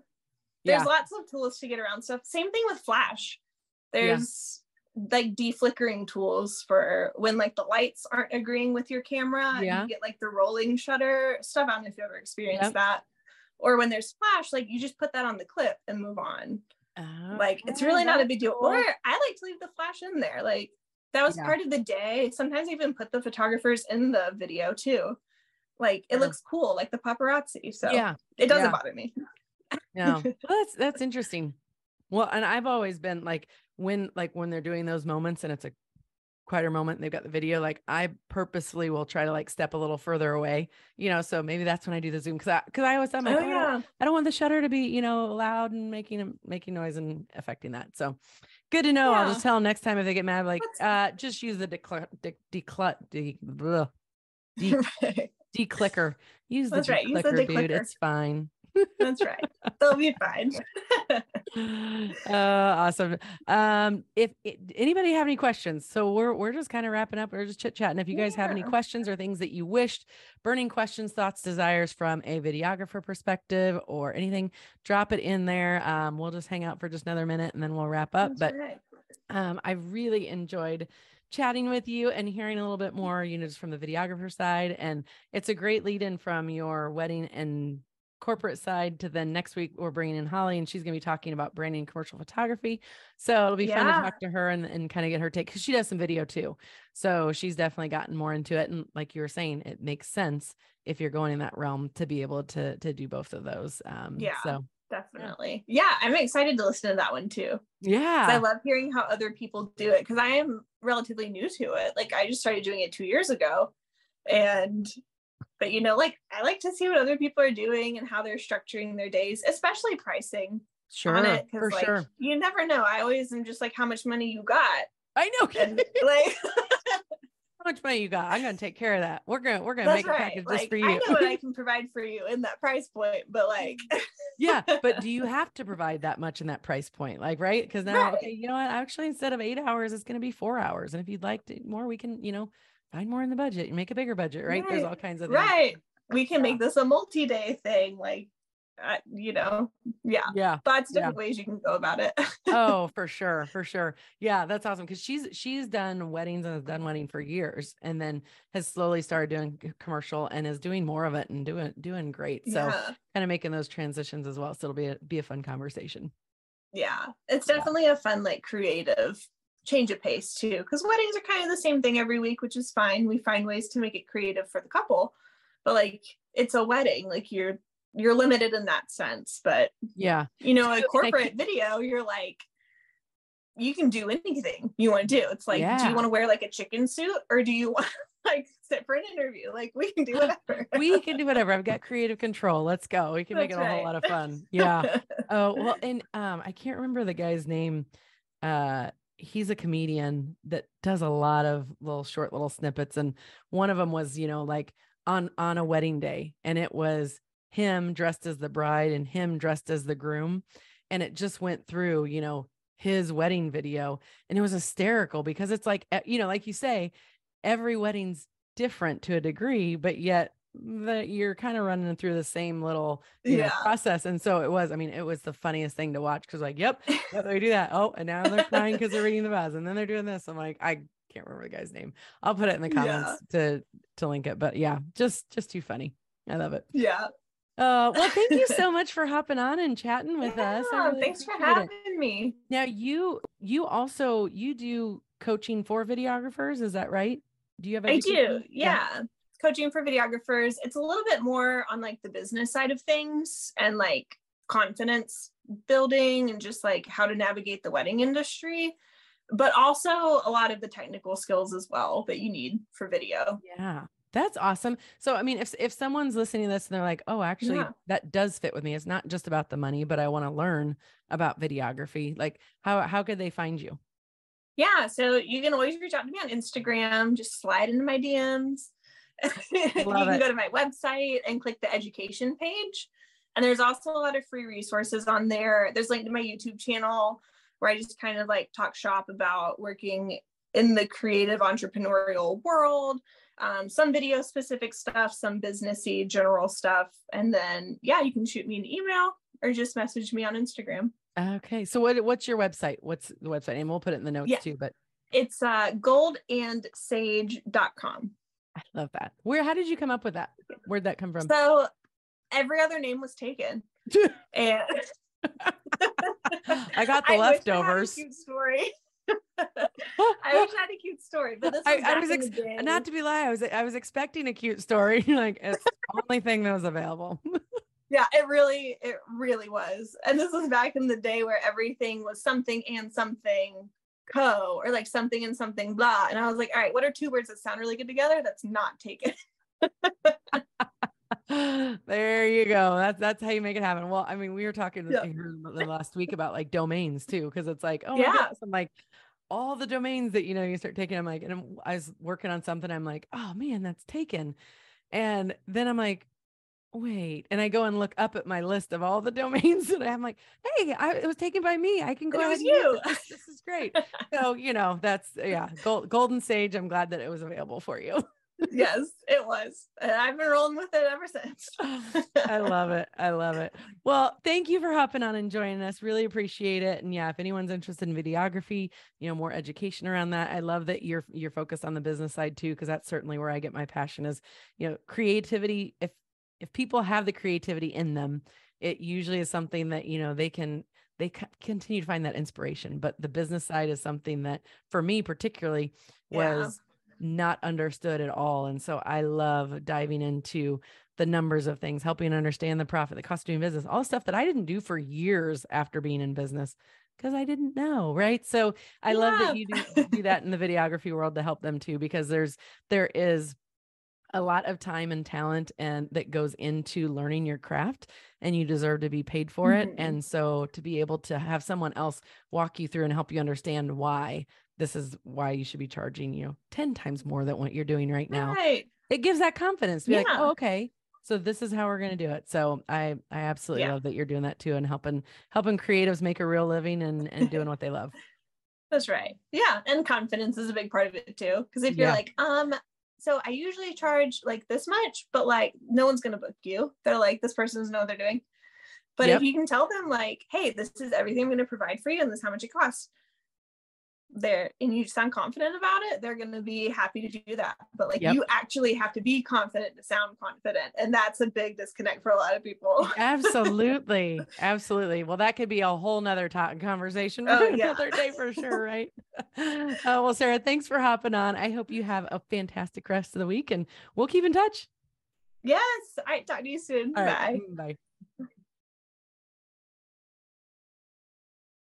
there's Yeah. lots of tools to get around stuff. Same thing with Flash. There's like deflickering tools for when like the lights aren't agreeing with your camera. and Yeah. You get like the rolling shutter stuff. I don't know if you've ever experienced Yep. that. Or when there's flash, like you just put that on the clip and move on. Like it's really not a big deal. cool. Or I like to leave the flash in there. Like that was Yeah. part of the day. Sometimes I even put the photographers in the video too. Like it looks cool, like the paparazzi. So yeah. it doesn't yeah. bother me. No, [laughs] well, that's that's interesting. Well, and I've always been like when like when they're doing those moments and it's a quieter moment and they've got the video, like I purposefully will try to like step a little further away, you know. So maybe that's when I do the zoom because I because I always thought, like, Oh "Oh, I, don't, yeah. I don't want the shutter to be you know loud and making making noise and affecting that. So good to know. I'll just tell them next time if they get mad, like uh, just use the declut de- declut de- bleh, [laughs] de- declicker. Use the That's right, use the declicker, dude. It's fine. That's right. They'll be fine. uh [laughs] awesome um if, i- anybody have any questions so we're we're just kind of wrapping up we're just chit chatting if you guys have any questions or things that you wished burning questions thoughts desires from a videographer perspective or anything drop it in there um we'll just hang out for just another minute and then we'll wrap up That's but right. um, I really enjoyed chatting with you and hearing a little bit more, you know, just from the videographer side. And it's a great lead in from your wedding and corporate side to then next week we're bringing in Holly and she's going to be talking about branding and commercial photography. So it'll be fun to talk to her and, and kind of get her take because she does some video too. So she's definitely gotten more into it. And like you were saying, it makes sense if you're going in that realm to be able to to do both of those. Um, Yeah. So Definitely. Yeah, I'm excited to listen to that one too. yeah. I love hearing how other people do it because I am relatively new to it. Like I just started doing it two years ago. And but you know, like I like to see what other people are doing and how they're structuring their days, especially pricing sure. on it. For Because like sure. you never know. I always am just like how much money you got. I know. And [laughs] like [laughs] how much money you got? I'm gonna take care of that. We're gonna we're gonna that's make a right. package just Like for I you. know what I [laughs] can provide for you in that price point, but like yeah, but do you have to provide that much in that price point? Like, right? Because now, Right. okay, you know what? Actually, instead of eight hours, it's gonna be four hours. And if you'd like to more, we can, you know, find more in the budget and make a bigger budget, right? There's all kinds of things. right. We can Yeah. make this a multi-day thing. Like uh, you know, yeah. Yeah. Lots of Yeah. ways you can go about it. [laughs] oh, for sure, for sure. Yeah, that's awesome because she's she's done weddings and has done wedding for years, and then has slowly started doing commercial and is doing more of it and doing doing great. So yeah. kind of making those transitions as well. So it'll be a, be a fun conversation. yeah it's Yeah. definitely a fun like creative change of pace too because weddings are kind of the same thing every week which is fine we find ways to make it creative for the couple but like it's a wedding like you're you're limited in that sense but Yeah. you know a corporate video you're like you can do anything you want to do it's like do you want to wear like a chicken suit or do you [laughs] want like sit for an interview like we can do [laughs] whatever we can do whatever. I've got creative control. Let's go. We can make it That's a whole lot of fun. [laughs] Yeah. Oh, well, and um, I can't remember the guy's name. Uh, he's a comedian that does a lot of little short little snippets, and one of them was, you know, like on on a wedding day, and it was him dressed as the bride and him dressed as the groom, and it just went through, you know, his wedding video, and it was hysterical because it's like, eh, you know, like you say, every wedding's different to a degree, but yet that you're kind of running through the same little you know, process. And so it was, I mean, it was the funniest thing to watch because like, yep, yep, they do that. Oh, and now they're crying because they're reading the vows and then they're doing this. I'm like, I can't remember the guy's name. I'll put it in the Yeah. comments to to link it. But yeah, just just too funny. I love it. yeah Uh well, thank you so [laughs] much for hopping on and chatting with us. Really thanks for appreciate it. having me Now you you also you do coaching for videographers, is that right? Do you have I do, education? yeah. Coaching for videographers. It's a little bit more on like the business side of things and like confidence building and just like how to navigate the wedding industry, but also a lot of the technical skills as well that you need for video. Yeah. That's awesome. So, I mean, if if someone's listening to this and they're like, "Oh, actually, Yeah. that does fit with me. It's not just about the money, but I want to learn about videography." Like, how how could they find you? Yeah, so you can always reach out to me on Instagram, just slide into my DMs. [laughs] you can it. go to my website and click the education page. And there's also a lot of free resources on there. There's a link to my YouTube channel where I just kind of like talk shop about working in the creative entrepreneurial world. Um, some video specific stuff, some businessy general stuff. And then, yeah, you can shoot me an email or just message me on Instagram. Okay. So what what's your website? What's the website name? We'll put it in the notes Yeah. too, but It's uh goldandsage.com. I love that. Where how did you come up with that? Where'd that come from? So every other name was taken. [laughs] And I got the [laughs] I wish I had a leftovers. cute story. [laughs] I wish I had a cute story, but this was I- I was ex- Not to be lie, I was I was expecting a cute story. like it's the only thing that was available. yeah, it really, it really was. And this was back in the day where everything was something and something co or like something and something blah. And I was like, all right, what are two words that sound really good together? That's not taken. [laughs] [laughs] there you go. That's that's how you make it happen. Well, I mean, we were talking Yeah. the last week about like domains too, because it's like, oh my Yeah. I'm like all the domains that you know you start taking. I'm like, and I'm, I was working on something. I'm like, oh man, that's taken. And then I'm like, wait, and I go and look up at my list of all the [laughs] domains, and I'm like, hey, I, it was taken by me. I can go It was you. This. this is great. [laughs] so you know, that's yeah, Gold, Golden Sage. I'm glad that it was available for you. yes, it was. And I've been rolling with it ever since. [sighs] I love it. I love it. Well, thank you for hopping on and joining us. Really appreciate it. And yeah, if anyone's interested in videography, you know, more education around that. I love that you're you're focused on the business side too, because that's certainly where I get my passion is, you know, creativity. If if people have the creativity in them, it usually is something that, you know, they can they continue to find that inspiration. But the business side is something that for me particularly Yeah. was not understood at all. And so I love diving into the numbers of things, helping understand the profit, the cost of doing business, all stuff that I didn't do for years after being in business because I didn't know. Right. So I love that you do, do that in the videography world to help them too, because there's, there is a lot of time and talent and that goes into learning your craft and you deserve to be paid for it Mhm. and so to be able to have someone else walk you through and help you understand why this is why you should be charging you know 10 times more than what you're doing right now Right. it gives that confidence to be like Yeah. oh okay so this is how we're going to do it so i i absolutely Yeah. love that you're doing that too and helping helping creatives make a real living and and doing what they love [laughs] That's right. Yeah. And confidence is a big part of it too. Because if you're Yeah. like, um, so I usually charge like this much, but like no one's gonna book you. They're like, this person doesn't know what they're doing. But Yep. if you can tell them like, hey, this is everything I'm gonna provide for you and this is how much it costs, there and you sound confident about it, they're gonna be happy to do that. But like Yep. you actually have to be confident to sound confident. And that's a big disconnect for a lot of people. absolutely [laughs] absolutely well that could be a whole nother talk conversation for Oh, yeah. another day for sure right [laughs] uh, well sarah thanks for hopping on i hope you have a fantastic rest of the week and we'll keep in touch yes. All right, talk to you soon. All Bye. right, bye